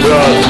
bit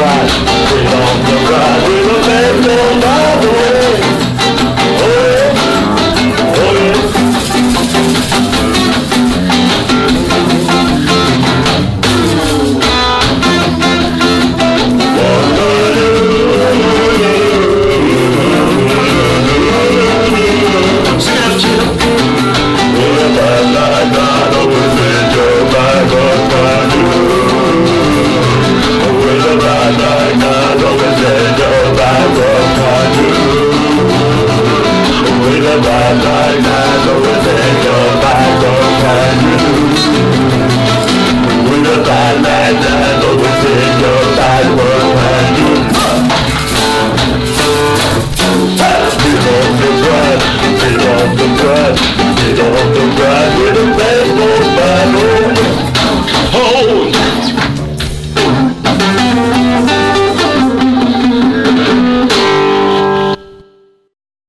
on a bad like that,